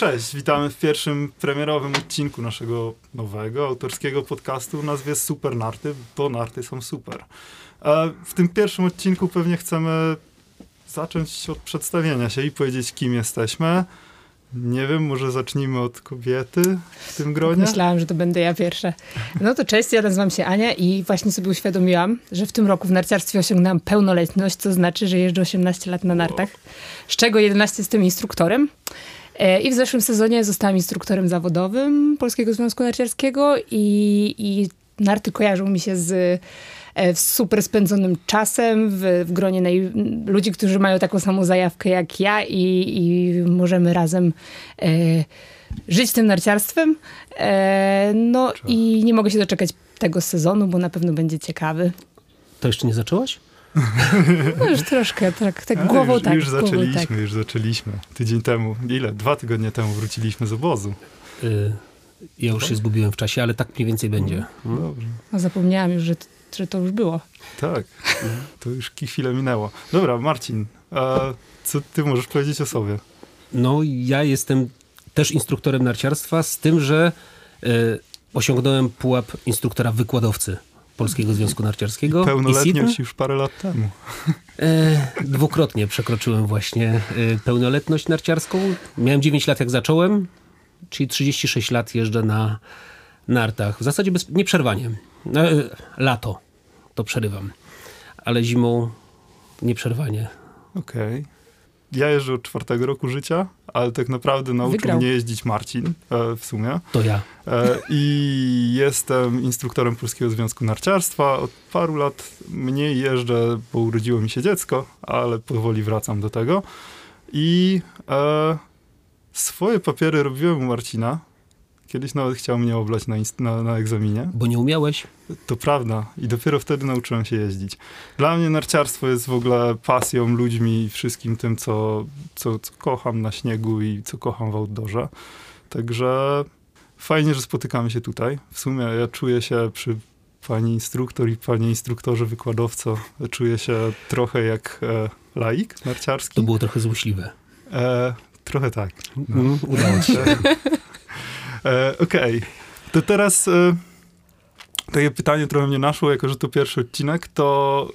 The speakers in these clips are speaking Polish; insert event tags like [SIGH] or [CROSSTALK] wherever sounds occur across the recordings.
cześć, witamy w pierwszym premierowym odcinku naszego nowego, autorskiego podcastu o nazwie Super Narty, bo narty są super. E, w tym pierwszym odcinku pewnie chcemy zacząć od przedstawienia się i powiedzieć, kim jesteśmy. Nie wiem, może zacznijmy od kobiety w tym gronie? Myślałam, że to będę ja pierwsza. No to cześć, ja nazywam się Ania i właśnie sobie uświadomiłam, że w tym roku w narciarstwie osiągnęłam pełnoletność, co znaczy, że jeżdżę 18 lat na nartach, z czego 11 jestem instruktorem. E, I w zeszłym sezonie zostałam instruktorem zawodowym Polskiego Związku Narciarskiego i, i narty kojarzą mi się z e, super spędzonym czasem w, w gronie naj, ludzi, którzy mają taką samą zajawkę jak ja i, i możemy razem e, żyć tym narciarstwem. E, no i nie mogę się doczekać tego sezonu, bo na pewno będzie ciekawy. To jeszcze nie zaczęłaś? [LAUGHS] No już troszkę, tak, tak głową już, tak. Już zaczęliśmy, tak. już zaczęliśmy. Tydzień temu, ile? Dwa tygodnie temu wróciliśmy z obozu. Y, ja już się zgubiłem w czasie, ale tak mniej więcej będzie. Dobrze. No, zapomniałam już, że, że to już było. Tak, to już chwilę minęło. Dobra, Marcin, a co ty możesz powiedzieć o sobie? No, ja jestem też instruktorem narciarstwa, z tym, że y, osiągnąłem pułap instruktora wykładowcy Polskiego Związku Narciarskiego. Pełnoletność już parę lat temu. E, dwukrotnie przekroczyłem właśnie e, pełnoletność narciarską. Miałem 9 lat jak zacząłem, czyli 36 lat jeżdżę na nartach. W zasadzie bez, nieprzerwanie. E, lato to przerywam, ale zimą nieprzerwanie. Okej. Ja jeżdżę od czwartego roku życia, ale tak naprawdę nauczył Wygrał. mnie jeździć Marcin e, w sumie. To ja. E, I jestem instruktorem Polskiego Związku Narciarstwa. Od paru lat mniej jeżdżę, bo urodziło mi się dziecko, ale powoli wracam do tego. I e, swoje papiery robiłem u Marcina. Kiedyś nawet chciał mnie oblać na, na, na egzaminie. Bo nie umiałeś? To prawda. I dopiero wtedy nauczyłem się jeździć. Dla mnie narciarstwo jest w ogóle pasją, ludźmi i wszystkim tym, co, co, co kocham na śniegu i co kocham w outdoorze. Także fajnie, że spotykamy się tutaj. W sumie ja czuję się przy pani instruktor i panie instruktorze wykładowco, czuję się trochę jak e, laik narciarski. To było trochę złośliwe. E, trochę tak. No. Udało się. [LAUGHS] E, Okej, to teraz e, takie pytanie trochę mnie naszło, jako że to pierwszy odcinek, to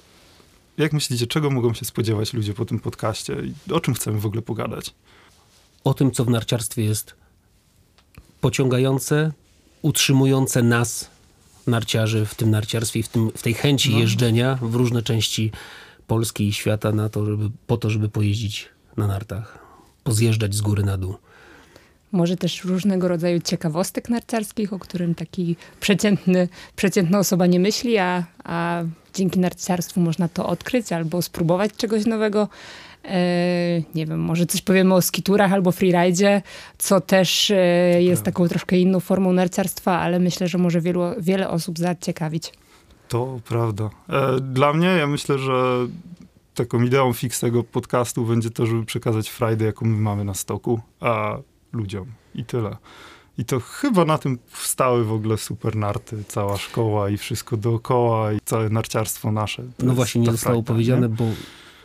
jak myślicie, czego mogą się spodziewać ludzie po tym podcaście i o czym chcemy w ogóle pogadać? O tym, co w narciarstwie jest pociągające, utrzymujące nas, narciarzy, w tym narciarstwie i w, tym, w tej chęci No. jeżdżenia w różne części Polski i świata na to, żeby, po to, żeby pojeździć na nartach, pozjeżdżać z góry na dół. Może też różnego rodzaju ciekawostek narciarskich, o którym taki przeciętny, przeciętna osoba nie myśli, a, a dzięki narciarstwu można to odkryć albo spróbować czegoś nowego. E, nie wiem, może coś powiemy o skiturach albo freeridzie, co też e, jest Tak. taką troszkę inną formą narciarstwa, ale myślę, że może wielu, wiele osób zaciekawić. To prawda. E, Dla mnie, ja myślę, że taką ideą fix tego podcastu będzie to, żeby przekazać frajdę, jaką my mamy na stoku, a ludziom. I tyle. I to chyba na tym wstały w ogóle super narty, cała szkoła i wszystko dookoła i całe narciarstwo nasze. To No właśnie, nie ta zostało frajda, powiedziane, nie? bo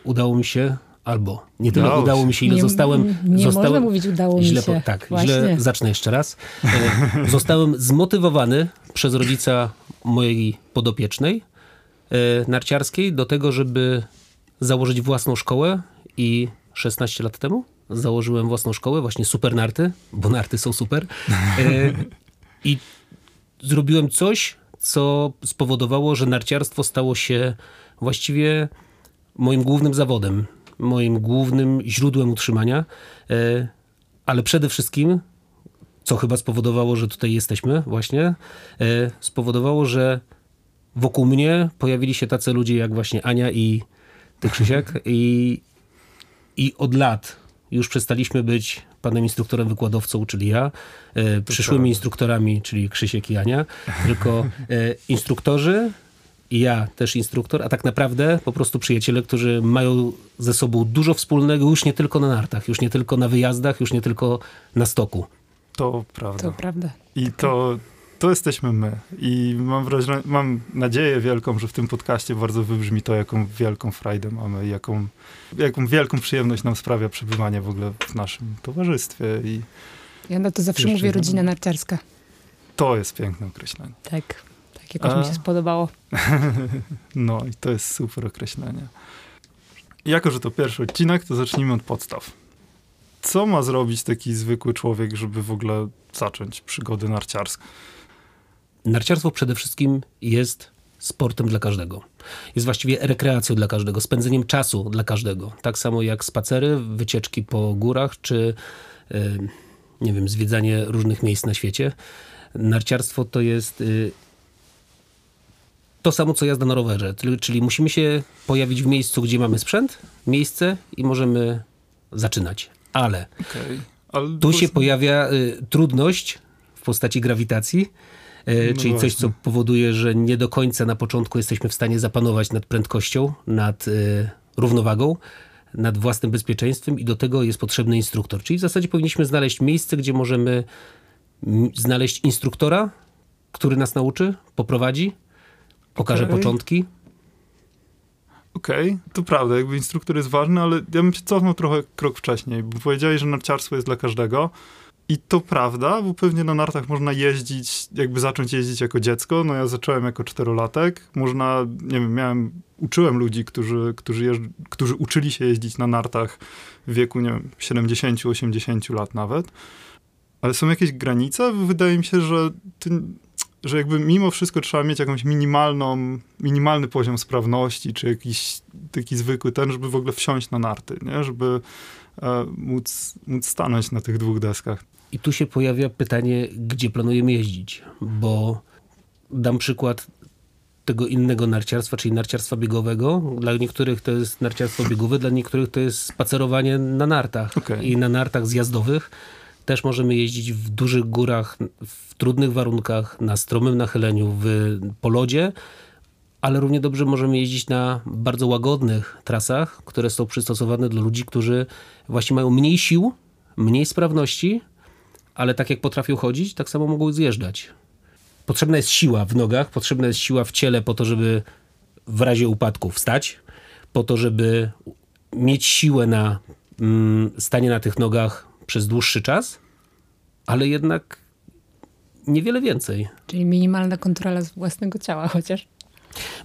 udało mi się, albo nie tyle Udało udało, się. mi się, ile nie, zostałem... Nie zostałem można mówić udało mi źle się. Po, tak, Właśnie. źle zacznę jeszcze raz. E, [LAUGHS] zostałem zmotywowany przez rodzica mojej podopiecznej e, narciarskiej do tego, żeby założyć własną szkołę i 16 lat temu założyłem własną szkołę, właśnie super narty, bo narty są super. E, [LAUGHS] I zrobiłem coś, co spowodowało, że narciarstwo stało się właściwie moim głównym zawodem, moim głównym źródłem utrzymania, e, ale przede wszystkim, co chyba spowodowało, że tutaj jesteśmy właśnie, e, spowodowało, że wokół mnie pojawili się tacy ludzie jak właśnie Ania i ty Krzysiek [LAUGHS] i, i od lat już przestaliśmy być panem instruktorem wykładowcą, czyli ja, e, przyszłymi instruktorami, czyli Krzysiek i Ania, tylko e, instruktorzy i ja też instruktor, a tak naprawdę po prostu przyjaciele, którzy mają ze sobą dużo wspólnego już nie tylko na nartach, już nie tylko na wyjazdach, już nie tylko na stoku. To prawda. To prawda. I to, to jesteśmy my. I mam wrażenie, mam nadzieję wielką, że w tym podcaście bardzo wybrzmi to, jaką wielką frajdę mamy, jaką, jaką wielką przyjemność nam sprawia przebywanie w ogóle w naszym towarzystwie. I Ja na to zawsze mówię rodzina narciarska. To jest piękne określenie. Tak, tak jakoś mi A. się spodobało. [LAUGHS] No i to jest super określenie. Jako, że to pierwszy odcinek, to zacznijmy od podstaw. Co ma zrobić taki zwykły człowiek, żeby w ogóle zacząć przygody narciarskie? Narciarstwo przede wszystkim jest sportem dla każdego. Jest właściwie rekreacją dla każdego, spędzeniem czasu dla każdego. Tak samo jak spacery, wycieczki po górach, czy y, nie wiem, zwiedzanie różnych miejsc na świecie. Narciarstwo to jest y, to samo, co jazda na rowerze. Czyli- musimy się pojawić w miejscu, gdzie mamy sprzęt, miejsce i możemy zaczynać. Ale Okej. Ale tu się pojawia y, trudność w postaci grawitacji, No czyli coś, co właśnie. powoduje, że nie do końca na początku jesteśmy w stanie zapanować nad prędkością, nad y, równowagą, nad własnym bezpieczeństwem i do tego jest potrzebny instruktor. Czyli w zasadzie powinniśmy znaleźć miejsce, gdzie możemy znaleźć instruktora, który nas nauczy, poprowadzi, pokaże Okej. początki. Okej, to prawda, jakby instruktor jest ważny, ale ja bym się cofnął trochę krok wcześniej, bo powiedziałeś, że narciarstwo jest dla każdego. I to prawda, bo pewnie na nartach można jeździć, jakby zacząć jeździć jako dziecko. No ja zacząłem jako czterolatek. Można, nie wiem, miałem, uczyłem ludzi, którzy, którzy, jeżdż, którzy uczyli się jeździć na nartach w wieku, nie wiem, 70-80 lat nawet. Ale są jakieś granice? Wydaje mi się, że ty, że jakby mimo wszystko trzeba mieć jakąś minimalną, minimalny poziom sprawności, czy jakiś taki zwykły ten, żeby w ogóle wsiąść na narty, nie? żeby e, móc, móc stanąć na tych dwóch deskach. I tu się pojawia pytanie, gdzie planujemy jeździć, bo dam przykład tego innego narciarstwa, czyli narciarstwa biegowego. Dla niektórych to jest narciarstwo biegowe, dla niektórych to jest spacerowanie na nartach. Okej. I na nartach zjazdowych też możemy jeździć w dużych górach, w trudnych warunkach, na stromym nachyleniu, w, po lodzie, ale równie dobrze możemy jeździć na bardzo łagodnych trasach, które są przystosowane dla ludzi, którzy właśnie mają mniej sił, mniej sprawności, ale tak jak potrafią chodzić, tak samo mogą zjeżdżać. Potrzebna jest siła w nogach, potrzebna jest siła w ciele po to, żeby w razie upadku wstać, po to, żeby mieć siłę na mm, stanie na tych nogach przez dłuższy czas, ale jednak niewiele więcej. Czyli minimalna kontrola z własnego ciała chociaż.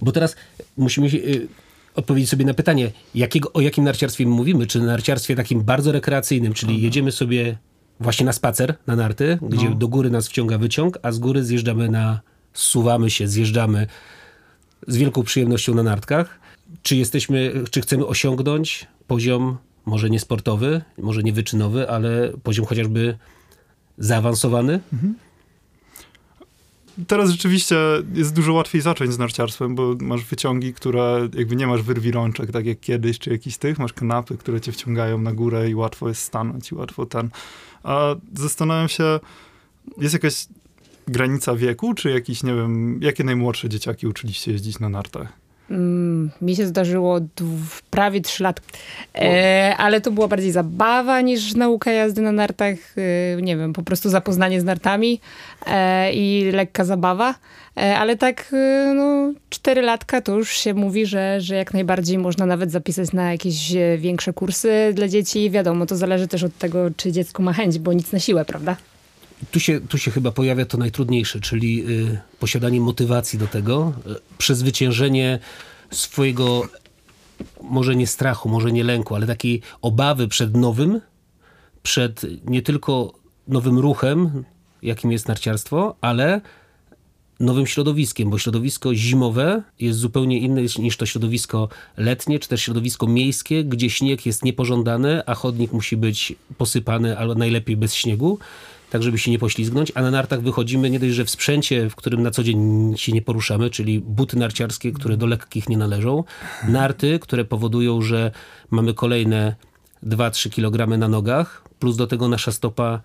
Bo teraz musimy się, y, odpowiedzieć sobie na pytanie, jakiego, o jakim narciarstwie my mówimy. Czy narciarstwie takim bardzo rekreacyjnym, czyli jedziemy sobie właśnie na spacer, na narty, gdzie No. do góry nas wciąga wyciąg, a z góry zjeżdżamy na, zsuwamy się, zjeżdżamy z wielką przyjemnością na nartkach. Czy jesteśmy, czy chcemy osiągnąć poziom może nie sportowy, może nie wyczynowy, ale poziom chociażby zaawansowany? Teraz rzeczywiście jest dużo łatwiej zacząć z narciarstwem, bo masz wyciągi, które jakby nie masz wyrwi rączek, tak jak kiedyś, czy jakiś tych, masz kanapy, które cię wciągają na górę i łatwo jest stanąć i łatwo ten. A zastanawiam się, jest jakaś granica wieku, czy jakiś, nie wiem, jakie najmłodsze dzieciaki uczyliście jeździć na nartach? Mm, mi się zdarzyło prawie trzy lata. E, ale to była bardziej zabawa niż nauka jazdy na nartach. E, nie wiem, po prostu zapoznanie z nartami e, i lekka zabawa. E, ale tak, e, no, cztery latka to już się mówi, że, że jak najbardziej można nawet zapisać na jakieś e, większe kursy dla dzieci. Wiadomo, to zależy też od tego, czy dziecko ma chęć, bo nic na siłę, prawda? Tu się, tu się chyba pojawia to najtrudniejsze, czyli y, posiadanie motywacji do tego, y, przezwyciężenie swojego, może nie strachu, może nie lęku, ale takiej obawy przed nowym, przed nie tylko nowym ruchem, jakim jest narciarstwo, ale nowym środowiskiem, bo środowisko zimowe jest zupełnie inne niż to środowisko letnie, czy też środowisko miejskie, gdzie śnieg jest niepożądany, a chodnik musi być posypany, albo najlepiej bez śniegu, tak żeby się nie poślizgnąć, a na nartach wychodzimy nie dość, że w sprzęcie, w którym na co dzień się nie poruszamy, czyli buty narciarskie, które do lekkich nie należą, narty, które powodują, że mamy kolejne 2-3 kg na nogach, plus do tego nasza stopa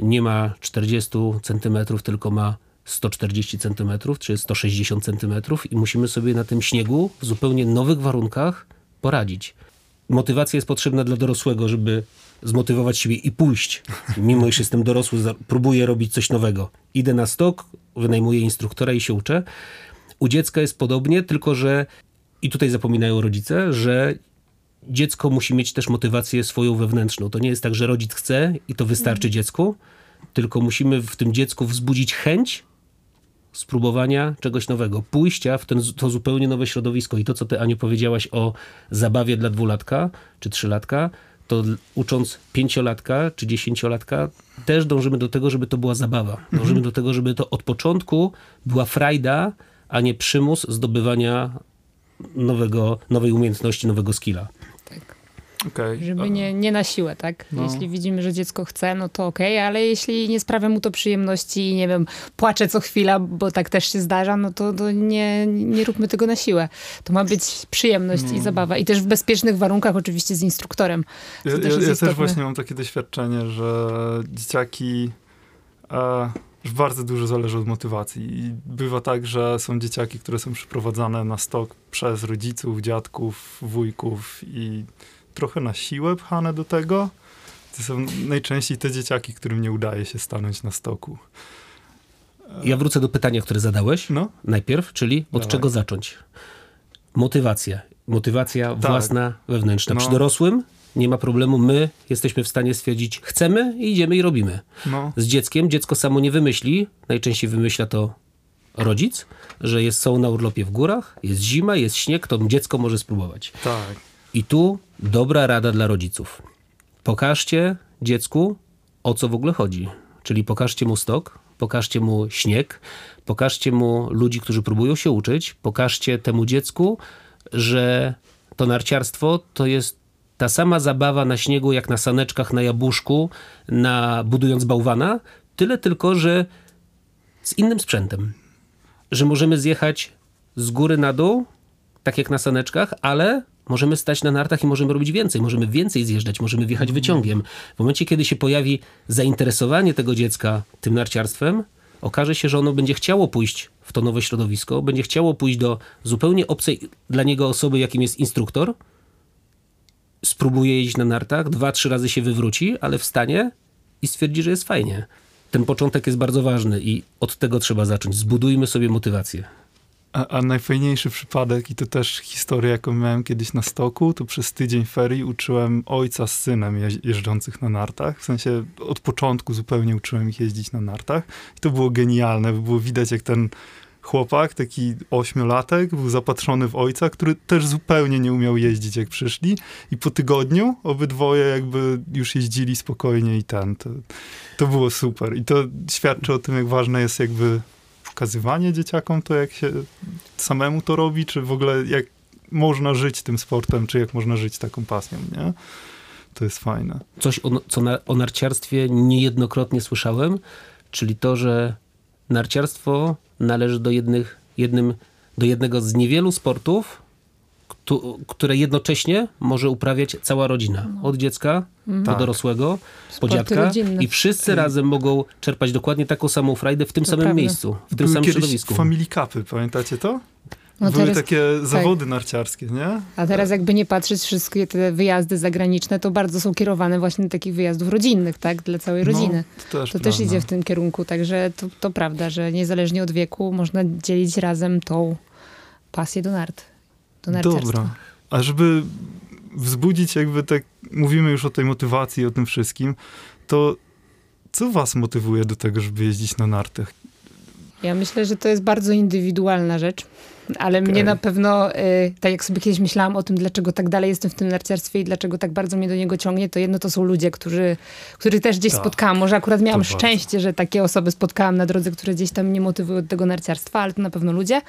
nie ma 40 cm, tylko ma 140 cm, czy 160 cm i musimy sobie na tym śniegu w zupełnie nowych warunkach poradzić. Motywacja jest potrzebna dla dorosłego, żeby zmotywować siebie i pójść. Mimo iż jestem dorosły, próbuję robić coś nowego. Idę na stok, wynajmuję instruktora i się uczę. U dziecka jest podobnie, tylko że i tutaj zapominają rodzice, że dziecko musi mieć też motywację swoją wewnętrzną. To nie jest tak, że rodzic chce i to wystarczy dziecku, tylko musimy w tym dziecku wzbudzić chęć spróbowania czegoś nowego, pójścia w ten, to zupełnie nowe środowisko. I to, co ty, Aniu, powiedziałaś o zabawie dla dwulatka czy trzylatka, to ucząc pięciolatka czy dziesięciolatka, też dążymy do tego, żeby to była zabawa. Dążymy Mhm. do tego, żeby to od początku była frajda, a nie przymus zdobywania nowego, nowej umiejętności, nowego skilla. Okej. Żeby nie, nie na siłę, tak? No. Jeśli widzimy, że dziecko chce, no to okej, ale jeśli nie sprawia mu to przyjemności i nie wiem, płacze co chwila, bo tak też się zdarza, no to, to nie, nie róbmy tego na siłę. To ma być przyjemność No. i zabawa. I też w bezpiecznych warunkach oczywiście z instruktorem. Ja, ja, też jest ja też właśnie mam takie doświadczenie, że dzieciaki e, już bardzo dużo zależy od motywacji. I bywa tak, że są dzieciaki, które są przyprowadzane na stok przez rodziców, dziadków, wujków i trochę na siłę pchane do tego. To są najczęściej te dzieciaki, którym nie udaje się stanąć na stoku. Ja wrócę do pytania, które zadałeś No, najpierw, czyli od Dawaj. czego zacząć? Motywacja. Motywacja Tak. własna, wewnętrzna. No. Przy dorosłym nie ma problemu. My jesteśmy w stanie stwierdzić, chcemy i idziemy i robimy. no, Z dzieckiem dziecko samo nie wymyśli. Najczęściej wymyśla to rodzic, że jest, są na urlopie w górach, jest zima, jest śnieg, to dziecko może spróbować. tak. I tu dobra rada dla rodziców. Pokażcie dziecku, o co w ogóle chodzi. Czyli pokażcie mu stok, pokażcie mu śnieg, pokażcie mu ludzi, którzy próbują się uczyć, pokażcie temu dziecku, że to narciarstwo to jest ta sama zabawa na śniegu, jak na saneczkach, na jabłuszku, na budując bałwana, tyle tylko, że z innym sprzętem. Że możemy zjechać z góry na dół, tak jak na saneczkach, ale możemy stać na nartach i możemy robić więcej. Możemy więcej zjeżdżać, możemy wjechać wyciągiem. W momencie, kiedy się pojawi zainteresowanie tego dziecka tym narciarstwem, okaże się, że ono będzie chciało pójść w to nowe środowisko, będzie chciało pójść do zupełnie obcej dla niego osoby, jakim jest instruktor, spróbuje jeździć na nartach, dwa, trzy razy się wywróci, ale wstanie i stwierdzi, że jest fajnie. Ten początek jest bardzo ważny i od tego trzeba zacząć. Zbudujmy sobie motywację. A, a najfajniejszy przypadek, i to też historia, jaką miałem kiedyś na stoku, to przez tydzień ferii uczyłem ojca z synem jeżdżących na nartach. W sensie od początku zupełnie uczyłem ich jeździć na nartach. I to było genialne, bo było widać, jak ten chłopak, taki ośmiolatek, był zapatrzony w ojca, który też zupełnie nie umiał jeździć, jak przyszli. I po tygodniu obydwoje jakby już jeździli spokojnie i ten. To, to było super. I to świadczy o tym, jak ważne jest jakby pokazywanie dzieciakom to, jak się samemu to robi, czy w ogóle jak można żyć tym sportem, czy jak można żyć taką pasją, nie? To jest fajne. Coś, o, co na, o narciarstwie niejednokrotnie słyszałem, czyli to, że narciarstwo należy do, jednych, jednym, do jednego z niewielu sportów, które jednocześnie może uprawiać cała rodzina. Od dziecka do Tak. dorosłego, po Sporty dziadka. rodzinne. I wszyscy razem mogą czerpać dokładnie taką samą frajdę w tym To samym prawda. miejscu, w tym Były samym środowisku. Family Cupy, pamiętacie to? No Były teraz, takie zawody narciarskie, nie? a teraz jakby nie patrzeć, wszystkie te wyjazdy zagraniczne to bardzo są kierowane właśnie do takich wyjazdów rodzinnych, tak? Dla całej rodziny. No, to też, To też idzie w tym kierunku, także to, to prawda, że niezależnie od wieku można dzielić razem tą pasję do nart, do narciarstwa. Dobra. A żeby wzbudzić jakby tak, mówimy już o tej motywacji, o tym wszystkim, to co was motywuje do tego, żeby jeździć na nartach? Ja myślę, że to jest bardzo indywidualna rzecz, ale mnie na pewno, y, tak jak sobie kiedyś myślałam o tym, dlaczego tak dalej jestem w tym narciarstwie i dlaczego tak bardzo mnie do niego ciągnie, to jedno to są ludzie, którzy, których też gdzieś Tak. spotkałam. Może akurat miałam To bardzo. szczęście, że takie osoby spotkałam na drodze, które gdzieś tam mnie motywują do tego narciarstwa, ale to na pewno ludzie.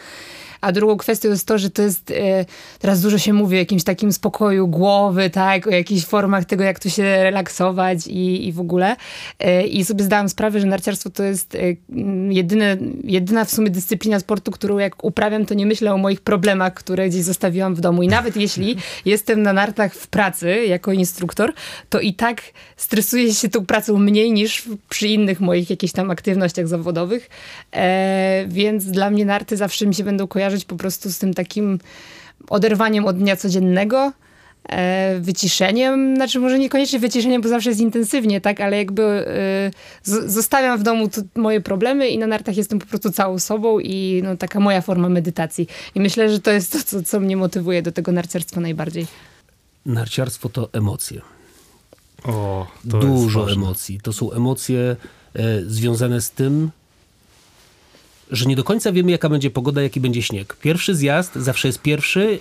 A drugą kwestią jest to, że to jest, e, teraz dużo się mówi o jakimś takim spokoju głowy, tak, o jakichś formach tego, jak tu się relaksować i, i w ogóle. E, I sobie zdałam sprawę, że narciarstwo to jest jedyne, jedyna w sumie dyscyplina sportu, którą jak uprawiam, to nie myślę o moich problemach, które gdzieś zostawiłam w domu. I nawet jeśli [LAUGHS] jestem na nartach w pracy jako instruktor, to i tak stresuję się tą pracą mniej niż przy innych moich jakichś tam aktywnościach zawodowych. E, więc dla mnie narty zawsze mi się będą kojarzyć po prostu z tym takim oderwaniem od dnia codziennego, wyciszeniem, znaczy może niekoniecznie wyciszeniem, bo zawsze jest intensywnie, tak, ale jakby e, z- zostawiam w domu moje problemy i na nartach jestem po prostu całą sobą i no, taka moja forma medytacji. I myślę, że to jest to, co, co mnie motywuje do tego narciarstwa najbardziej. Narciarstwo to emocje. O, to Dużo emocji. To są emocje e, związane z tym, że nie do końca wiemy, jaka będzie pogoda, jaki będzie śnieg. Pierwszy zjazd zawsze jest pierwszy.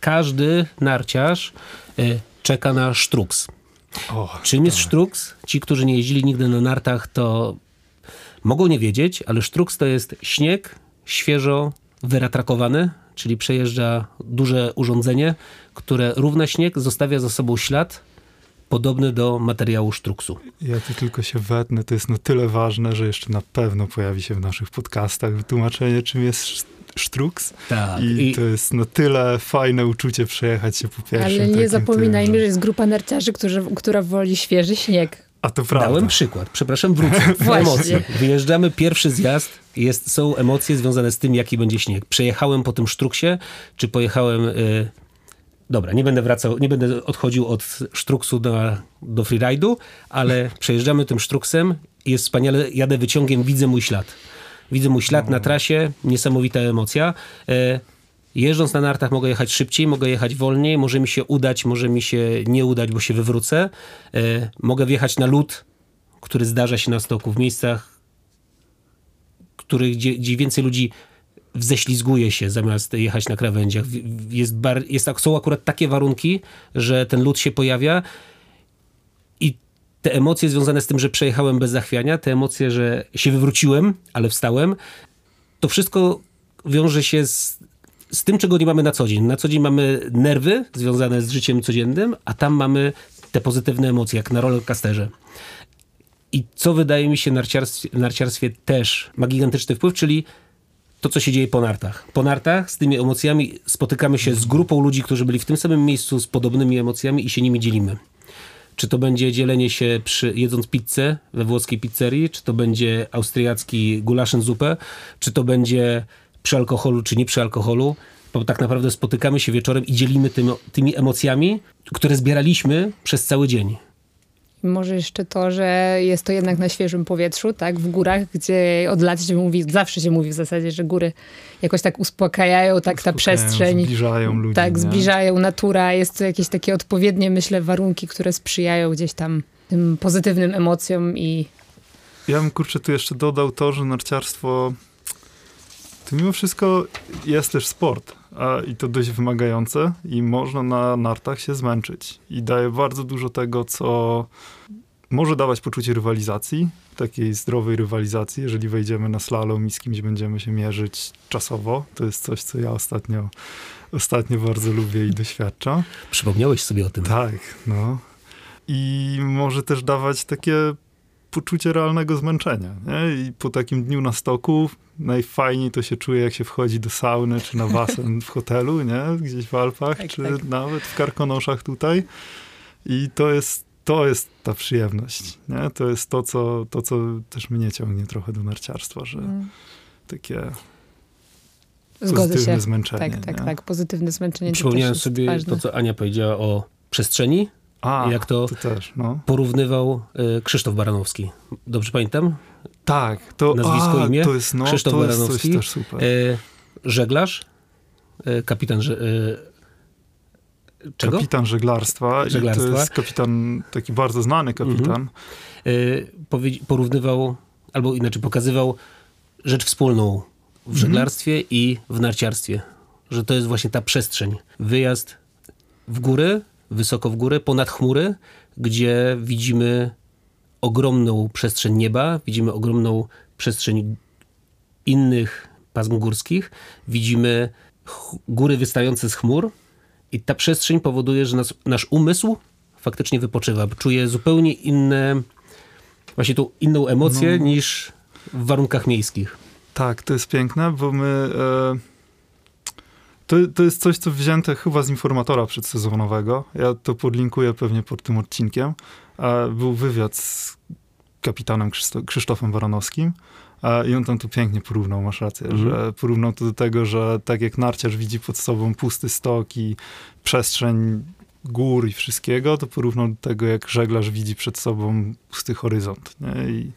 Każdy narciarz e, czeka na sztruks. O, Czym jest sztruks? Ci, którzy nie jeździli nigdy na nartach, to mogą nie wiedzieć, ale sztruks to jest śnieg świeżo wyratrakowany, czyli przejeżdża duże urządzenie, które równa śnieg zostawia za sobą ślad podobny do materiału sztruksu. Ja tu tylko się wetnę, to jest na tyle ważne, że jeszcze na pewno pojawi się w naszych podcastach wytłumaczenie, czym jest sz- sztruks. Tak. I, I, to jest na tyle fajne uczucie przejechać się po pierwszym Ale nie zapominajmy, tym, że jest grupa narciarzy, którzy, która woli świeży śnieg. A to prawda. Dałem przykład. Przepraszam, wrócę. [LAUGHS] Emocje. Wyjeżdżamy pierwszy zjazd. Jest, są emocje związane z tym, jaki będzie śnieg. Przejechałem po tym sztruksie, czy pojechałem... Y, dobra, nie będę wracał, nie będę odchodził od sztruksu do, do freeride'u, ale [LAUGHS] przejeżdżamy tym sztruksem i jest wspaniale. Jadę wyciągiem, widzę mój ślad. Widzę mój ślad na trasie. Niesamowita emocja. Y, Jeżdżąc na nartach mogę jechać szybciej, mogę jechać wolniej, może mi się udać, może mi się nie udać, bo się wywrócę. E, mogę wjechać na lód, który zdarza się na stoku w miejscach, których, gdzie, gdzie więcej ludzi wześlizguje się zamiast jechać na krawędziach. Jest bar, jest, tak- są akurat takie warunki, że ten lód się pojawia i te emocje związane z tym, że przejechałem bez zachwiania, te emocje, że się wywróciłem, ale wstałem, to wszystko wiąże się z, z tym, czego nie mamy na co dzień. Na co dzień mamy nerwy związane z życiem codziennym, a tam mamy te pozytywne emocje, jak na rollercoasterze. I co wydaje mi się narciarstwie, narciarstwie też ma gigantyczny wpływ, czyli to, co się dzieje po nartach. Po nartach z tymi emocjami spotykamy się z grupą ludzi, którzy byli w tym samym miejscu z podobnymi emocjami i się nimi dzielimy. Czy to będzie dzielenie się przy, jedząc pizzę we włoskiej pizzerii, czy to będzie austriacki gulaszyn zupę, czy to będzie przy alkoholu, czy nie przy alkoholu. Bo tak naprawdę spotykamy się wieczorem i dzielimy tym, tymi emocjami, które zbieraliśmy przez cały dzień. Może jeszcze to, że jest to jednak na świeżym powietrzu, tak, w górach, gdzie od lat się mówi, zawsze się mówi w zasadzie, że góry jakoś tak uspokajają, tak ta Uspokajają, przestrzeń. Zbliżają ludzi. Tak, nie? zbliżają natura, jest to jakieś takie odpowiednie, myślę, warunki, które sprzyjają gdzieś tam tym pozytywnym emocjom i Ja bym kurczę tu jeszcze dodał to, że narciarstwo to mimo wszystko jest też sport i to dość wymagające i można na nartach się zmęczyć i daje bardzo dużo tego, co może dawać poczucie rywalizacji, takiej zdrowej rywalizacji, jeżeli wejdziemy na slalom i z kimś będziemy się mierzyć czasowo. To jest coś, co ja ostatnio, ostatnio bardzo lubię i doświadczam. Przypomniałeś sobie o tym. Tak, no. I może też dawać takie poczucie realnego zmęczenia. Nie? I po takim dniu na stoku najfajniej to się czuje, jak się wchodzi do sauny czy na basen w hotelu, nie? Gdzieś w Alpach, Tak, czy tak. nawet w Karkonoszach tutaj. I to jest, to jest ta przyjemność. Nie? To jest to co, to, co też mnie ciągnie trochę do narciarstwa, że mm, takie zgodzę pozytywne się. zmęczenie. Tak, tak, nie? tak. Pozytywne zmęczenie Przypomniałem sobie ważne. to, co Ania powiedziała o przestrzeni. A, Jak to- to też, no. Porównywał y, Krzysztof Baranowski. Dobrze pamiętam? Tak, to, Nazwisko, a, imię? to jest, no, Krzysztof to jest Baranowski. coś też super. Y, żeglarz, y, kapitan y, czego? Kapitan żeglarstwa, i Żeglarstwa. to jest kapitan, taki bardzo znany kapitan. y, powie- porównywał, albo inaczej pokazywał rzecz wspólną w żeglarstwie i w narciarstwie. Że to jest właśnie ta przestrzeń. Wyjazd w góry, wysoko w górę, ponad chmury, gdzie widzimy ogromną przestrzeń nieba, widzimy ogromną przestrzeń innych pasm górskich, widzimy góry wystające z chmur i ta przestrzeń powoduje, że nas, nasz umysł faktycznie wypoczywa, czuje zupełnie inne, właśnie tą inną emocję No. niż w warunkach miejskich. Tak, to jest piękne, bo my... E, to, to jest coś, co wzięte chyba z informatora przedsezonowego. Ja to podlinkuję pewnie pod tym odcinkiem. E, był wywiad z kapitanem Krzysztofem Baranowskim e, i on tam to pięknie porównał, masz rację, Mhm. że porównał to do tego, że tak jak narciarz widzi pod sobą pusty stok i przestrzeń gór i wszystkiego, to porównał do tego, jak żeglarz widzi przed sobą pusty horyzont. Nie? I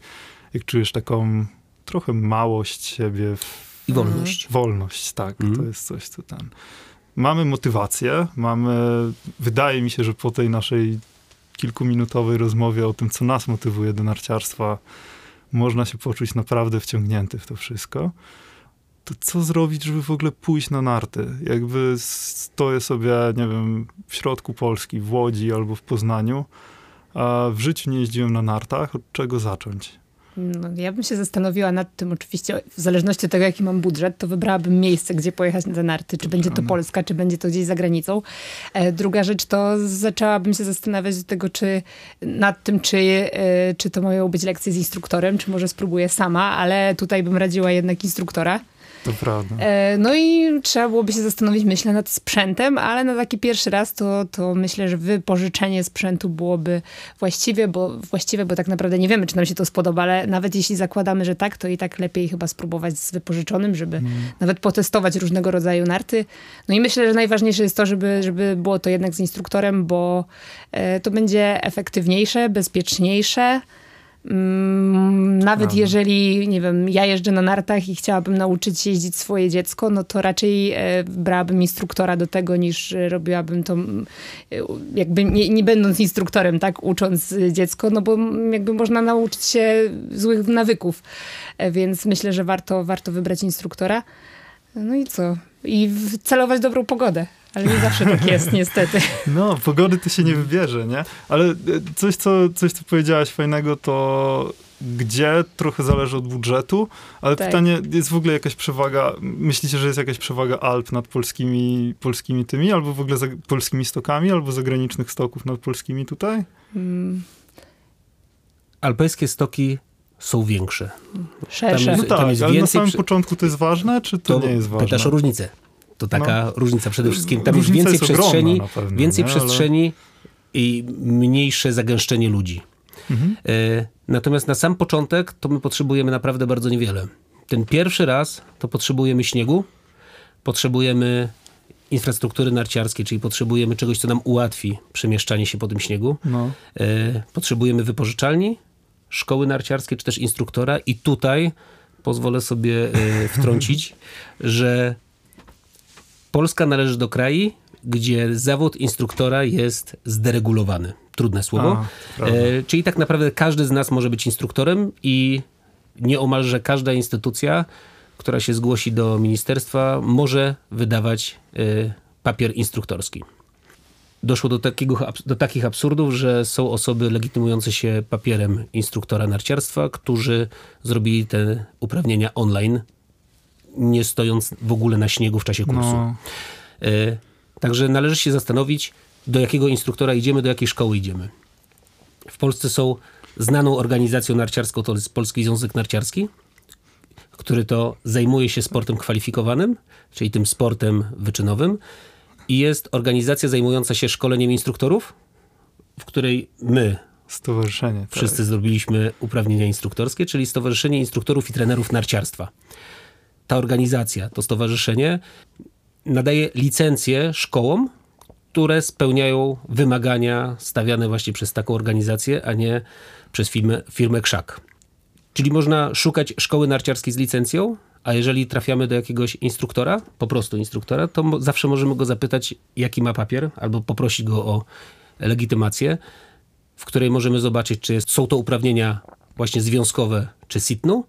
jak czujesz taką trochę małość siebie, w I wolność. wolność, tak, Mhm. to jest coś, co ten... Mamy motywację, mamy, wydaje mi się, że po tej naszej kilkuminutowej rozmowie o tym, co nas motywuje do narciarstwa, można się poczuć naprawdę wciągnięty w to wszystko, to co zrobić, żeby w ogóle pójść na narty? Jakby stoję sobie, nie wiem, w środku Polski, w Łodzi albo w Poznaniu, a w życiu nie jeździłem na nartach, od czego zacząć? No, ja bym się zastanowiła nad tym, oczywiście, w zależności od tego, jaki mam budżet, to wybrałabym miejsce, gdzie pojechać na narty. Czy będzie to Polska, czy będzie to gdzieś za granicą. E, druga rzecz to zaczęłabym się zastanawiać do tego, czy nad tym, czy, e, czy to mają być lekcje z instruktorem, czy może spróbuję sama, ale tutaj bym radziła jednak instruktora. To prawda. E, no i trzeba byłoby się zastanowić, myślę, nad sprzętem, ale na taki pierwszy raz to, to myślę, że wypożyczenie sprzętu byłoby właściwie, bo, właściwe, bo tak naprawdę nie wiemy, czy nam się to spodoba, ale nawet jeśli zakładamy, że tak, to i tak lepiej chyba spróbować z wypożyczonym, żeby mm. nawet potestować różnego rodzaju narty. No i myślę, że najważniejsze jest to, żeby, żeby było to jednak z instruktorem, bo e, to będzie efektywniejsze, bezpieczniejsze, nawet Prawda. jeżeli, nie wiem, ja jeżdżę na nartach i chciałabym nauczyć się jeździć swoje dziecko, no to raczej e, brałabym instruktora do tego, niż robiłabym to mm, jakby nie, nie będąc instruktorem, tak, ucząc dziecko, no bo jakby można nauczyć się złych nawyków. E, więc myślę, że warto, warto wybrać instruktora. No i co? I celować dobrą pogodę. Ale nie zawsze tak jest, [LAUGHS] niestety. No, pogody to się nie wybierze, nie? Ale e, coś, co, coś, co powiedziałaś fajnego, to gdzie trochę zależy od budżetu, ale tak. pytanie, jest w ogóle jakaś przewaga, myślicie, że jest jakaś przewaga Alp nad polskimi, polskimi tymi, albo w ogóle za, polskimi stokami, albo zagranicznych stoków nad polskimi tutaj? Hmm. Alpejskie stoki są większe. Szersze. Tam jest, no tak, tam jest ale na samym początku to jest ważne, czy to, to nie jest ważne? Pytasz o różnicę. To taka no. różnica przede wszystkim. Tam jest więcej przestrzeni, pewno, więcej nie? przestrzeni Ale... i mniejsze zagęszczenie ludzi. Mhm. E, natomiast na sam początek to my potrzebujemy naprawdę bardzo niewiele. Ten pierwszy raz to potrzebujemy śniegu, potrzebujemy infrastruktury narciarskiej, czyli potrzebujemy czegoś, co nam ułatwi przemieszczanie się po tym śniegu. No. E, potrzebujemy wypożyczalni, szkoły narciarskie, czy też instruktora i tutaj pozwolę sobie e, wtrącić, [LAUGHS] że Polska należy do kraju, gdzie zawód instruktora jest zderegulowany. Trudne słowo. A, e, czyli tak naprawdę każdy z nas może być instruktorem i nieomalże każda instytucja, która się zgłosi do ministerstwa, może wydawać e, papier instruktorski. Doszło do, takiego, do takich absurdów, że są osoby legitymujące się papierem instruktora narciarstwa, którzy zrobili te uprawnienia online nie stojąc w ogóle na śniegu w czasie kursu. No. E, także należy się zastanowić, do jakiego instruktora idziemy, do jakiej szkoły idziemy. W Polsce są znaną organizacją narciarską, to jest Polski Związek Narciarski, który to zajmuje się sportem kwalifikowanym, czyli tym sportem wyczynowym. I jest organizacja zajmująca się szkoleniem instruktorów, w której my, Stowarzyszenie. Wszyscy tak. zrobiliśmy uprawnienia instruktorskie, czyli Stowarzyszenie Instruktorów i Trenerów Narciarstwa ta organizacja, to stowarzyszenie nadaje licencje szkołom, które spełniają wymagania stawiane właśnie przez taką organizację, a nie przez firmę, firmę Krzak. Czyli można szukać szkoły narciarskiej z licencją, a jeżeli trafiamy do jakiegoś instruktora, po prostu instruktora, to zawsze możemy go zapytać, jaki ma papier, albo poprosić go o legitymację, w której możemy zobaczyć, czy są to uprawnienia właśnie związkowe czy SITNU,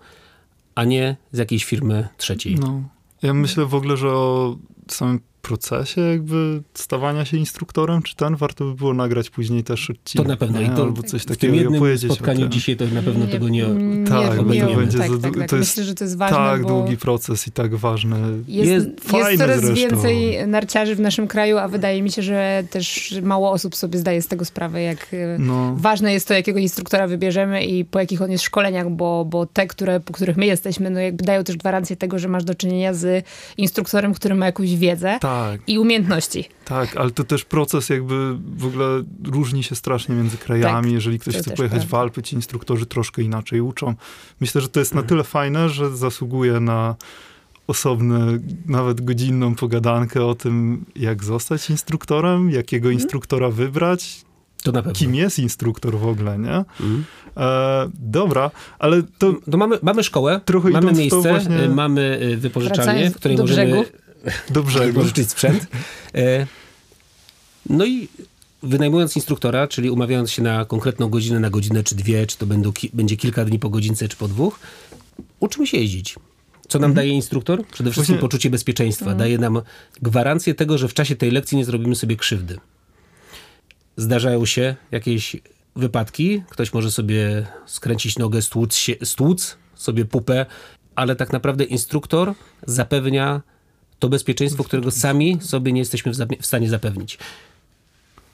a nie z jakiejś firmy trzeciej. No. Ja myślę w ogóle, że o samym procesie jakby stawania się instruktorem, czy ten warto by było nagrać później też odcinek. To na pewno. Nie? I to Albo coś w takiego tym jednym spotkaniu dzisiaj to na pewno nie, tego nie nie, Tak, nie, nie, będzie tak, tak, tak. to jest Myślę, że to jest ważne, tak długi proces i tak ważny. Jest, jest, jest coraz zresztą. więcej narciarzy w naszym kraju, a wydaje mi się, że też mało osób sobie zdaje z tego sprawę, jak e, no. ważne jest to, jakiego instruktora wybierzemy i po jakich on jest szkoleniach, bo, bo te, które, po których my jesteśmy, no jakby dają też gwarancję tego, że masz do czynienia z instruktorem, który ma jakąś wiedzę tak. I umiejętności. Tak, ale to też proces jakby w ogóle różni się strasznie między krajami. Tak, Jeżeli ktoś chce pojechać prawda. w Alpy, ci instruktorzy troszkę inaczej uczą. Myślę, że to jest na tyle fajne, że zasługuje na osobny, nawet godzinną pogadankę o tym, jak zostać instruktorem, jakiego mhm. instruktora wybrać, to na pewno. Kim jest instruktor w ogóle, nie? Mm. E, dobra, ale to... to mamy, mamy szkołę, trochę mamy miejsce, właśnie... mamy y, wypożyczalnię, w której możemy... Do brzegu. Pożyczyć sprzęt. E, no i wynajmując instruktora, czyli umawiając się na konkretną godzinę, na godzinę czy dwie, czy to będą, ki- będzie kilka dni po godzince, czy po dwóch, uczymy się jeździć. Co nam daje instruktor? Przede wszystkim Właśnie- poczucie bezpieczeństwa. Daje nam gwarancję tego, że w czasie tej lekcji nie zrobimy sobie krzywdy. Zdarzają się jakieś wypadki, ktoś może sobie skręcić nogę, stłuc, się, stłuc sobie pupę, ale tak naprawdę instruktor zapewnia to bezpieczeństwo, którego sami sobie nie jesteśmy w, stanie zapewnić.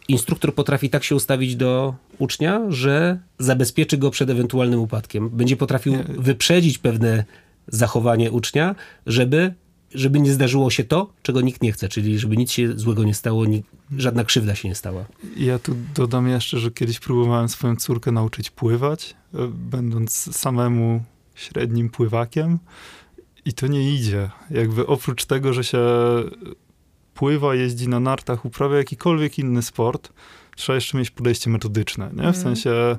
Instruktor potrafi tak się ustawić do ucznia, że zabezpieczy go przed ewentualnym upadkiem. Będzie potrafił wyprzedzić pewne zachowanie ucznia, żeby, żeby nie zdarzyło się to, czego nikt nie chce, czyli żeby nic się złego nie stało, ni- żadna krzywda się nie stała. Ja tu dodam jeszcze, że kiedyś próbowałem swoją córkę nauczyć pływać, e, będąc samemu średnim pływakiem i to nie idzie. Jakby oprócz tego, że się pływa, jeździ na nartach, uprawia jakikolwiek inny sport, trzeba jeszcze mieć podejście metodyczne, nie? W sensie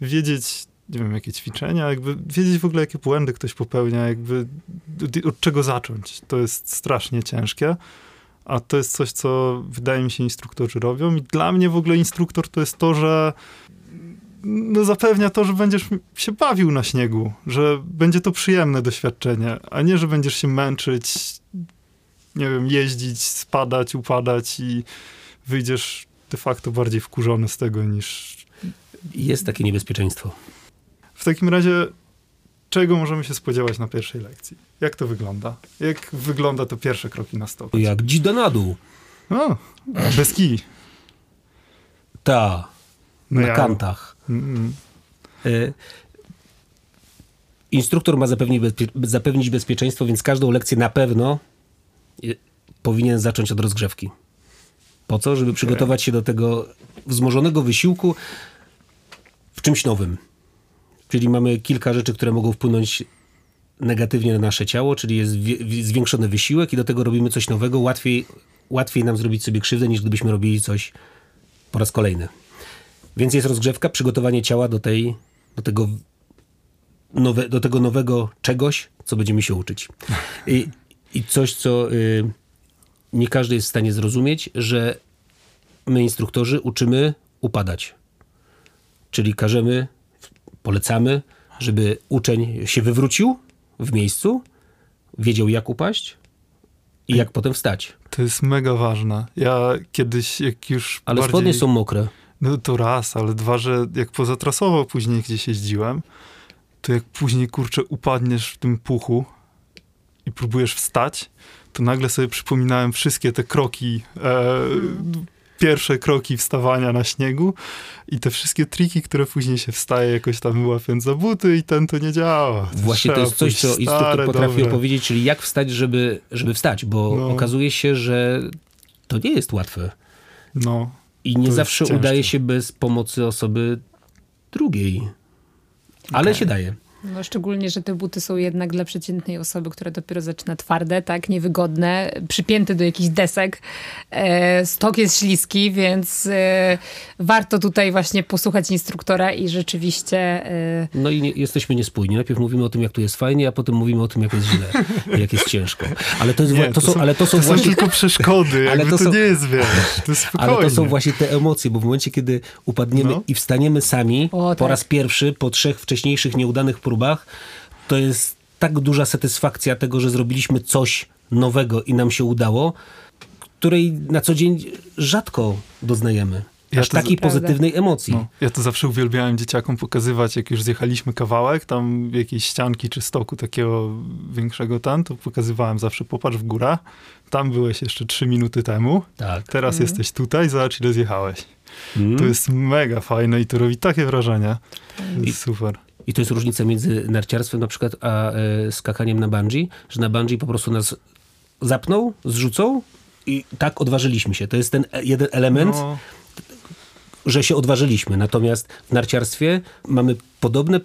wiedzieć, nie wiem, jakie ćwiczenia, jakby wiedzieć w ogóle, jakie błędy ktoś popełnia, jakby od, od czego zacząć. To jest strasznie ciężkie. A to jest coś, co wydaje mi się instruktorzy robią. I dla mnie w ogóle instruktor to jest to, że no zapewnia to, że będziesz się bawił na śniegu, że będzie to przyjemne doświadczenie, a nie, że będziesz się męczyć, nie wiem, jeździć, spadać, upadać i wyjdziesz de facto bardziej wkurzony z tego niż... Jest takie niebezpieczeństwo. W takim razie, czego możemy się spodziewać na pierwszej lekcji? Jak to wygląda? Jak wygląda to pierwsze kroki na stok? Jak dzida na dół. O, bez kij. Ta, No na ja- kantach. Mm, E, Instruktor ma zapewnić, bezpie, zapewnić bezpieczeństwo, więc każdą lekcję na pewno e, powinien zacząć od rozgrzewki. Po co? Żeby przygotować się do tego wzmożonego wysiłku w czymś nowym. Czyli mamy kilka rzeczy, które mogą wpłynąć negatywnie na nasze ciało, czyli jest zwiększony wysiłek i do tego robimy coś nowego. Łatwiej, łatwiej nam zrobić sobie krzywdę, niż gdybyśmy robili coś po raz kolejny. Więc jest rozgrzewka, przygotowanie ciała do, tej, do, tego, nowe, do tego nowego czegoś, co będziemy się uczyć. I, i coś, co y, nie każdy jest w stanie zrozumieć, że my, instruktorzy, uczymy upadać. Czyli każemy, polecamy, żeby uczeń się wywrócił w miejscu, wiedział jak upaść i jak potem wstać. To jest mega ważne. Ja kiedyś, jak już Ale bardziej... spodnie są mokre. No to raz, ale dwa, że jak pozatrasowo później gdzieś jeździłem, to jak później, kurczę, upadniesz w tym puchu i próbujesz wstać, to nagle sobie przypominałem wszystkie te kroki, e, pierwsze kroki wstawania na śniegu i te wszystkie triki, które później się wstaje jakoś tam łapiąc za buty i ten to nie działa. Właśnie to jest coś, co instruktor potrafi dobre. opowiedzieć, czyli jak wstać, żeby, żeby wstać, bo No. okazuje się, że to nie jest łatwe. No, I nie zawsze ciężkie. udaje się bez pomocy osoby drugiej. Ale się daje. No, szczególnie, że te buty są jednak dla przeciętnej osoby, która dopiero zaczyna twarde, tak, niewygodne, przypięte do jakichś desek. E, stok jest śliski, więc e, warto tutaj właśnie posłuchać instruktora i rzeczywiście e, No i nie, jesteśmy niespójni. Najpierw mówimy o tym, jak tu jest fajnie, a potem mówimy o tym, jak jest źle, [LAUGHS] jak jest ciężko. Ale to, jest, Nie, to, są, ale to są to są właśnie... tylko przeszkody, [LAUGHS] Ale to to, są- nie jest, wiesz, to jest spokojnie. [LAUGHS] Ale to są właśnie te emocje, bo w momencie, kiedy upadniemy No. i wstaniemy sami O, po tak. raz pierwszy, po trzech wcześniejszych nieudanych próbach, to jest tak duża satysfakcja tego, że zrobiliśmy coś nowego i nam się udało, której na co dzień rzadko doznajemy. Ja Aż takiej z- Prawda. pozytywnej emocji. No, ja to zawsze uwielbiałem dzieciakom pokazywać, jak już zjechaliśmy kawałek, tam jakiejś ścianki czy stoku takiego większego tam, to pokazywałem zawsze, popatrz w górę, tam byłeś jeszcze trzy minuty temu, Tak. teraz jesteś tutaj, zobacz ile zjechałeś. Mm. To jest mega fajne i to robi takie wrażenie. To I- jest super. I to jest różnica między narciarstwem na przykład a e, skakaniem na bungee, że na bungee po prostu nas zapną, zrzucą i tak odważyliśmy się. To jest ten e- jeden element, No, że się odważyliśmy. Natomiast w narciarstwie mamy podobne,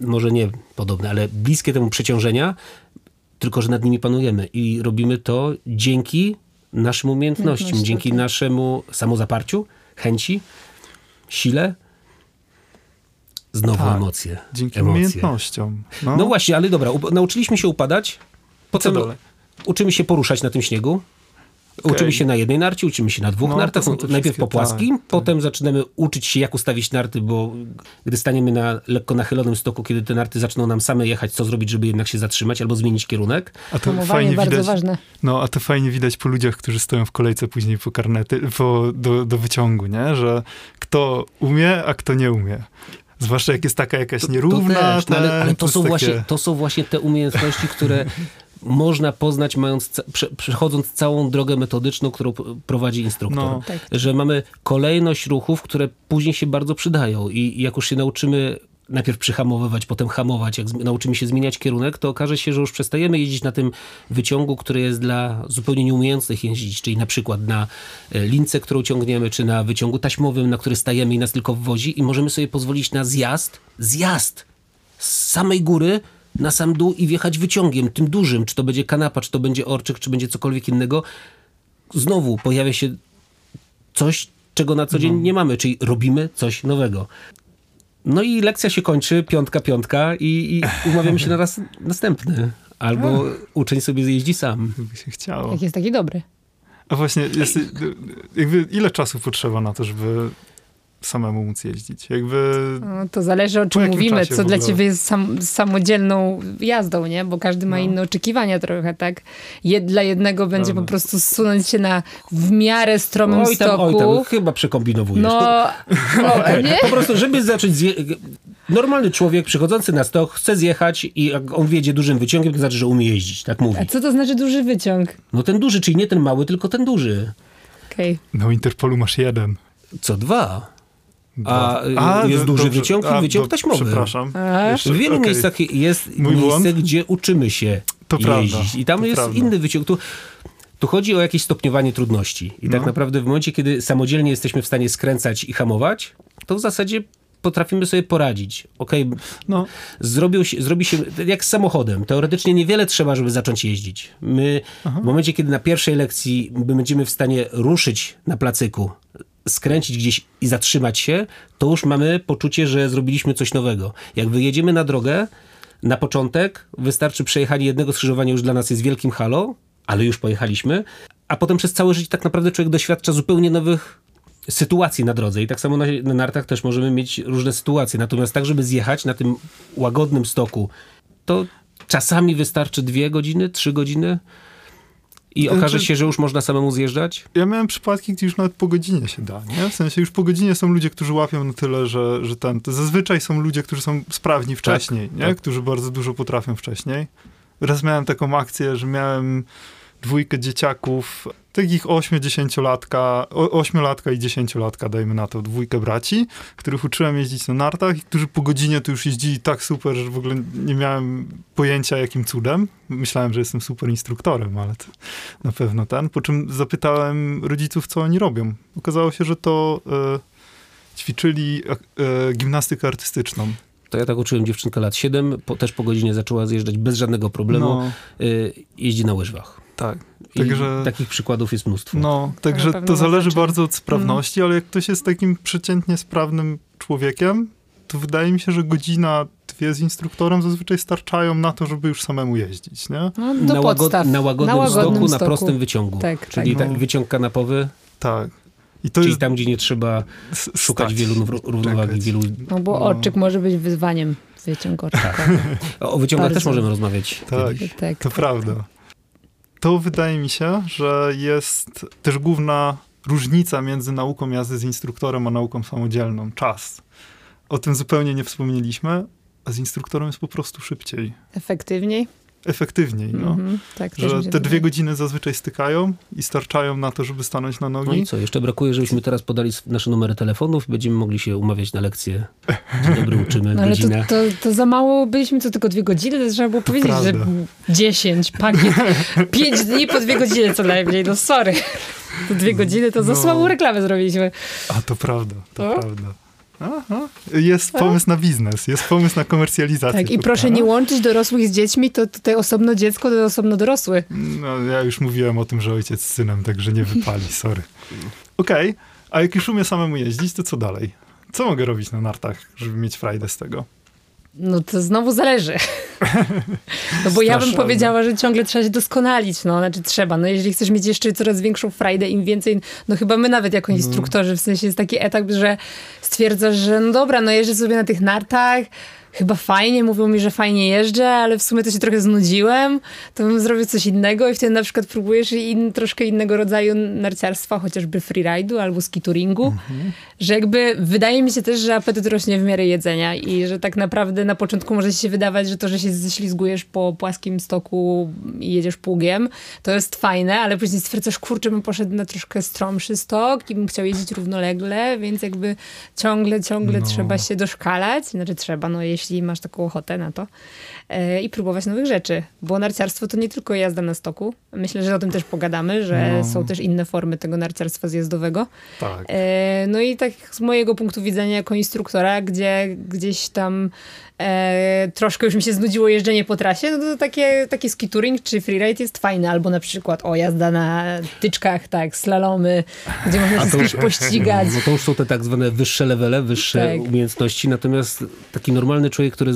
może nie podobne, ale bliskie temu przeciążenia, tylko że nad nimi panujemy i robimy to dzięki naszym umiejętnościom, Umiejętnościom, dzięki tak. naszemu samozaparciu, chęci, sile. Znowu Tak. emocje. dzięki emocje. umiejętnościom. No, No właśnie, ale dobra, nauczyliśmy się upadać, co potem dalej? uczymy się poruszać na tym śniegu Uczymy się na jednej narcie, uczymy się na dwóch No, nartach. Najpierw po płaskim, tak, potem zaczynamy uczyć się, jak ustawić narty, bo gdy staniemy na lekko nachylonym stoku, kiedy te narty zaczną nam same jechać, co zrobić, żeby jednak się zatrzymać albo zmienić kierunek. A to Hamowanie fajnie bardzo widać. ważne. No, a to fajnie widać po ludziach, którzy stoją w kolejce później po karnety, po, do, do wyciągu, nie? Że kto umie, a kto nie umie. Zwłaszcza jak jest taka jakaś nierówna. to też, no, ale, ten, ale to, są takie- właśnie, to są właśnie te umiejętności, które [LAUGHS] można poznać, mając, przechodząc całą drogę metodyczną, którą prowadzi instruktor. No. Tak. Że mamy kolejność ruchów, które później się bardzo przydają i jak już się nauczymy najpierw przyhamowywać, potem hamować, jak nauczymy się zmieniać kierunek, to okaże się, że już przestajemy jeździć na tym wyciągu, który jest dla zupełnie nieumiejętnych jeździć, czyli na przykład na e, lince, którą ciągniemy, czy na wyciągu taśmowym, na który stajemy i nas tylko wwozi i możemy sobie pozwolić na zjazd, zjazd z samej góry na sam dół i wjechać wyciągiem, tym dużym, czy to będzie kanapa, czy to będzie orczyk, czy będzie cokolwiek innego. Znowu pojawia się coś, czego na co dzień nie mamy, czyli robimy coś nowego. No i lekcja się kończy, piątka, piątka i, i umawiamy się na raz następny. Albo uczeń sobie zjeździ sam. By się chciało. Jak jest taki dobry. A właśnie, jest, jakby ile czasu potrzeba na to, żeby samemu móc jeździć? Jakby... No, to zależy o czym mówimy, co dla ciebie jest sam, samodzielną jazdą, nie? Bo każdy ma No. inne oczekiwania trochę, tak? Jed, dla jednego będzie Prawda. po prostu zsunąć się na w miarę stromym Oj tam, stoku. oj tam, chyba przekombinowujesz. no, no, [LAUGHS] nie? Po prostu, żeby zacząć zje... Normalny człowiek przychodzący na stok chce zjechać i jak on wjedzie dużym wyciągiem, to znaczy, że umie jeździć, tak mówi. A co to znaczy duży wyciąg? No ten duży, czyli nie ten mały, tylko ten duży. Okej. No Interpolu masz jeden. Co dwa. A, y, jest duży dobrze. wyciąg i A, wyciąg do- taśmowy. Przepraszam. A? Jeszcze- W wielu okej. miejscach jest Mój miejsce, błąd? gdzie uczymy się To prawda, jeździć. I tam to jest prawda. inny wyciąg. Tu, tu chodzi o jakieś stopniowanie trudności. I tak No. naprawdę w momencie, kiedy samodzielnie jesteśmy w stanie skręcać i hamować, to w zasadzie potrafimy sobie poradzić. Okej, No, zrobił się, zrobi się jak z samochodem. Teoretycznie niewiele trzeba, żeby zacząć jeździć. My w momencie, kiedy na pierwszej lekcji my będziemy w stanie ruszyć na placyku, skręcić gdzieś i zatrzymać się, to już mamy poczucie, że zrobiliśmy coś nowego. Jak wyjedziemy na drogę, na początek wystarczy przejechanie jednego skrzyżowania już dla nas jest wielkim halo, ale już pojechaliśmy, a potem przez całe życie tak naprawdę człowiek doświadcza zupełnie nowych sytuacji na drodze. I tak samo na, na nartach też możemy mieć różne sytuacje. Natomiast tak, żeby zjechać na tym łagodnym stoku, to czasami wystarczy dwie godziny, trzy godziny i Znaczy- okaże się, że już można samemu zjeżdżać. ja miałem przypadki, gdzie już nawet po godzinie się da, nie? W sensie już po godzinie są ludzie, którzy łapią na tyle, że, że ten... Zazwyczaj są ludzie, którzy są sprawni wcześniej, nie? tak. Którzy bardzo dużo potrafią wcześniej. Raz miałem taką akcję, że miałem dwójkę dzieciaków, takich 8-10-latka, 8-latka i 10-latka, dajmy na to, dwójkę braci, których uczyłem jeździć na nartach i którzy po godzinie to już jeździli tak super, że w ogóle nie miałem pojęcia jakim cudem. Myślałem, że jestem super instruktorem, ale to na pewno ten. Po czym zapytałem rodziców, co oni robią. Okazało się, że to e, ćwiczyli e, gimnastykę artystyczną. To ja tak uczyłem dziewczynkę lat 7, po, też po godzinie zaczęła zjeżdżać bez żadnego problemu. No, Y, jeździ na łyżwach. Tak. I Także... takich przykładów jest mnóstwo. No, także to zależy bardzo od sprawności, ale jak ktoś jest takim przeciętnie sprawnym człowiekiem, to wydaje mi się, że godzina, dwie z instruktorem zazwyczaj starczają na to, żeby już samemu jeździć, nie? No, na, podstaw. na łagodnym, Na łagodnym stoku, na stoku. prostym wyciągu. Tak, Czyli tak. tak, wyciąg kanapowy, Tak. I to czyli jest tam, gdzie nie trzeba szukać wielu ró- równowagi, czekać. wielu... No bo No. orczyk może być wyzwaniem. Wyciąg orczyka. O o wyciągach też możemy rozmawiać. Tak. kiedyś. tak. To prawda. To wydaje mi się, że jest też główna różnica między nauką jazdy z instruktorem a nauką samodzielną. Czas. O tym zupełnie nie wspomnieliśmy, a z instruktorem jest po prostu szybciej. Efektywniej. Efektywniej, no. Mhm, tak, Że te dwie godziny zazwyczaj stykają i starczają na to, żeby stanąć na No nogi. i co, jeszcze brakuje, żebyśmy teraz podali nasze numery telefonów i będziemy mogli się umawiać na lekcję. Dzień dobry, [LAUGHS] uczymy, No ale to, godzinę. to, to za mało byliśmy, to tylko dwie godziny, to trzeba było powiedzieć, że. 10, pakiet, [LAUGHS] 5 dni po dwie godziny co najmniej, no sorry. To dwie godziny to za No. słabą reklamę zrobiliśmy. A to prawda, to O. prawda. Aha. Jest pomysł na biznes, jest pomysł na komercjalizację. Tak, i proszę nie łączyć dorosłych z dziećmi, to tutaj osobno dziecko, to osobno dorosły. No, ja już mówiłem o tym, że ojciec z synem, także nie wypali, sorry. Okej, a jak już umiem samemu jeździć, to co dalej? Co mogę robić na nartach, żeby mieć frajdę z tego? No to znowu zależy. [LAUGHS] No bo ja bym powiedziała, że ciągle trzeba się doskonalić. No, znaczy trzeba. No jeżeli chcesz mieć jeszcze coraz większą frajdę, im więcej, no chyba my nawet jako instruktorzy, w sensie jest taki etap, że stwierdzasz, że no dobra, no jeżdżę sobie na tych nartach, chyba fajnie, mówią mi, że fajnie jeżdżę, ale w sumie to się trochę znudziłem, to bym zrobił coś innego i wtedy na przykład próbujesz in, troszkę innego rodzaju narciarstwa, chociażby freeride'u albo skituringu, że jakby wydaje mi się też, że apetyt rośnie w miarę jedzenia i że tak naprawdę na początku może się wydawać, że to, że się ześlizgujesz po płaskim stoku i jedziesz pługiem, to jest fajne, ale później stwierdzasz, kurczę, bym poszedł na troszkę stromszy stok i bym chciał jeździć równolegle, więc jakby ciągle, ciągle No. trzeba się doszkalać, znaczy trzeba, no jeśli masz taką ochotę na to e, i próbować nowych rzeczy, bo narciarstwo to nie tylko jazda na stoku, myślę, że o tym też pogadamy, że No. są też inne formy tego narciarstwa zjazdowego, Tak. E, No i tak z mojego punktu widzenia jako instruktora, gdzie gdzieś tam e, troszkę już mi się znudziło jeżdżenie po trasie, no to takie, taki skituring czy freeride jest fajny. Albo na przykład o jazda na tyczkach, tak, slalomy, gdzie można się kimś pościgać. No to już są te tak zwane wyższe levele, wyższe Tak. umiejętności, natomiast taki normalny człowiek, który...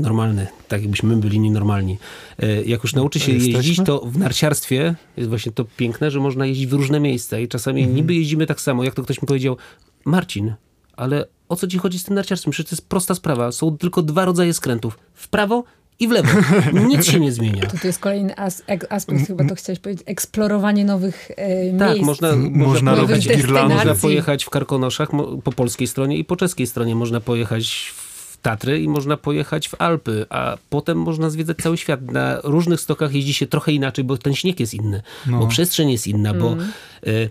Normalny, tak jakbyśmy my byli nienormalni. E, Jak już nauczy się Jesteśmy? jeździć, to w narciarstwie jest właśnie to piękne, że można jeździć w różne miejsca i czasami Mhm. niby jeździmy tak samo, jak to ktoś mi powiedział, Marcin, ale o co ci chodzi z tym narciarstwem? Przecież to jest prosta sprawa. Są tylko dwa rodzaje skrętów. W prawo i w lewo. [LAUGHS] Nic się nie zmienia. To, to jest kolejny as, ek- aspekt, chyba to chciałeś powiedzieć, eksplorowanie nowych e, Tak, miejsc. można, Można można, robić girlandy. można pojechać w Karkonoszach po polskiej stronie i po czeskiej stronie. Można pojechać w Tatry i można pojechać w Alpy, a potem można zwiedzać cały świat. Na różnych stokach jeździ się trochę inaczej, bo ten śnieg jest inny, No. bo przestrzeń jest inna, bo Mm. y,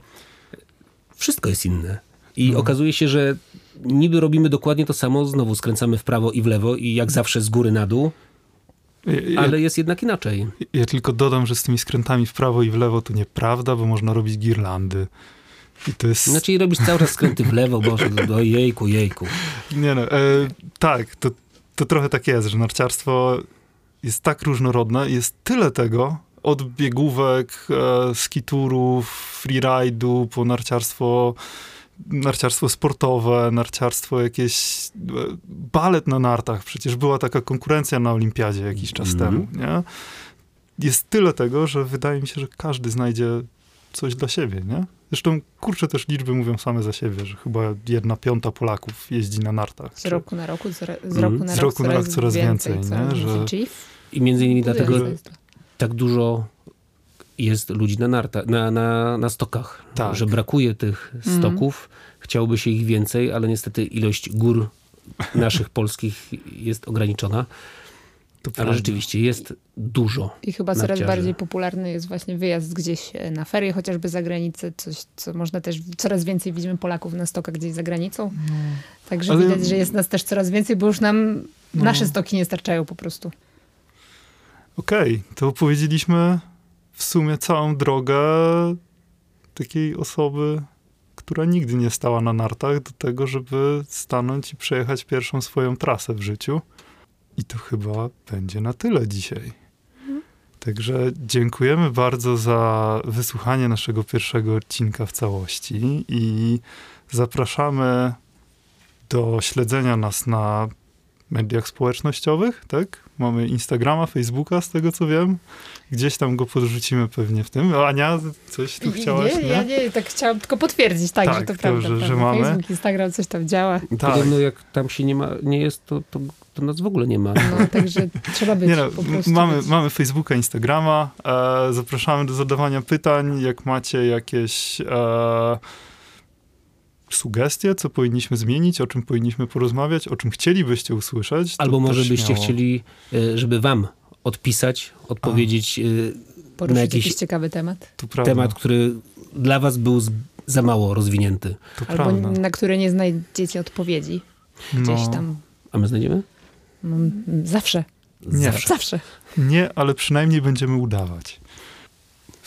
wszystko jest inne. I No. okazuje się, że niby robimy dokładnie to samo, znowu skręcamy w prawo i w lewo i jak zawsze z góry na dół, Ja, ale jest jednak inaczej. ja tylko dodam, że z tymi skrętami w prawo i w lewo to nieprawda, bo można robić girlandy. I to jest... Znaczy robisz cały czas skręty w lewo, boże, do jejku, jejku. Nie no, e, tak, to, to trochę tak jest, że narciarstwo jest tak różnorodne, jest tyle tego, od biegówek, e, skiturów, freeride'u, po narciarstwo, narciarstwo sportowe, narciarstwo jakieś, e, balet na nartach, przecież była taka konkurencja na olimpiadzie jakiś czas Mhm. temu, nie? Jest tyle tego, że wydaje mi się, że każdy znajdzie coś dla siebie, nie? Zresztą, kurczę, też liczby mówią same za siebie, że chyba jedna piąta Polaków jeździ na nartach. Z roku na roku, zora- z Mm. roku na Z rok roku na rok coraz więcej, nie? coraz Że- więcej. I między innymi dlatego tak dużo jest ludzi na, narta, na, na, na stokach, Tak. że brakuje tych Mhm. stoków, chciałoby się ich więcej, ale niestety ilość gór naszych polskich jest ograniczona, To ale prawda. rzeczywiście jest dużo. I chyba coraz narciarzy. bardziej popularny jest właśnie wyjazd gdzieś e, na ferie, chociażby za granicę, coś, co można też, coraz więcej widzimy Polaków na stokach gdzieś za granicą. Także Ale- widać, że jest nas też coraz więcej, bo już nam No. nasze stoki nie starczają po prostu. Okej, to opowiedzieliśmy w sumie całą drogę takiej osoby, która nigdy nie stała na nartach, do tego, żeby stanąć i przejechać pierwszą swoją trasę w życiu. I to chyba będzie na tyle dzisiaj. Także dziękujemy bardzo za wysłuchanie naszego pierwszego odcinka w całości i zapraszamy do śledzenia nas na mediach społecznościowych, tak? Mamy Instagrama, Facebooka, z tego co wiem. Gdzieś tam go podrzucimy pewnie w tym. Ania, coś tu chciałaś, nie, nie? ja nie, tak chciałam tylko potwierdzić, tak, Tak, że to to, prawda. że- prawda. że mamy. Facebook, Instagram, coś tam działa. Tak. Podobno jak tam się nie ma, nie jest, to, to, to nas w ogóle nie ma. No, także trzeba być Nie no, po prostu. mamy, być. mamy Facebooka, Instagrama. E, zapraszamy do zadawania pytań. Jak macie jakieś e, sugestie, co powinniśmy zmienić, o czym powinniśmy porozmawiać, o czym chcielibyście usłyszeć. Albo może byście śmiało. chcieli, e, żeby wam odpisać, odpowiedzieć e, Poruszyć na jakiś jakiś ciekawy temat. Temat, który dla was był za mało rozwinięty. to Albo prawda. na które nie znajdziecie odpowiedzi. Gdzieś No, tam. A my znajdziemy? No, zawsze. Nie. Zawsze. zawsze. Nie, ale przynajmniej będziemy udawać.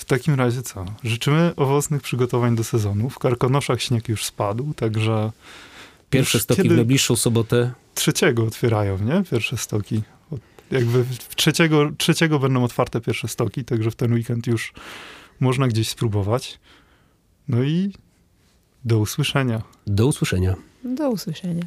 W takim razie co? Życzymy owocnych przygotowań do sezonu. W Karkonoszach śnieg już spadł, także Pierwsze stoki kiedy- w najbliższą sobotę. trzeciego otwierają, nie? Pierwsze stoki. Jakby w trzeciego, trzeciego będą otwarte pierwsze stoki, także w ten weekend już można gdzieś spróbować. No i do usłyszenia. Do usłyszenia. Do usłyszenia.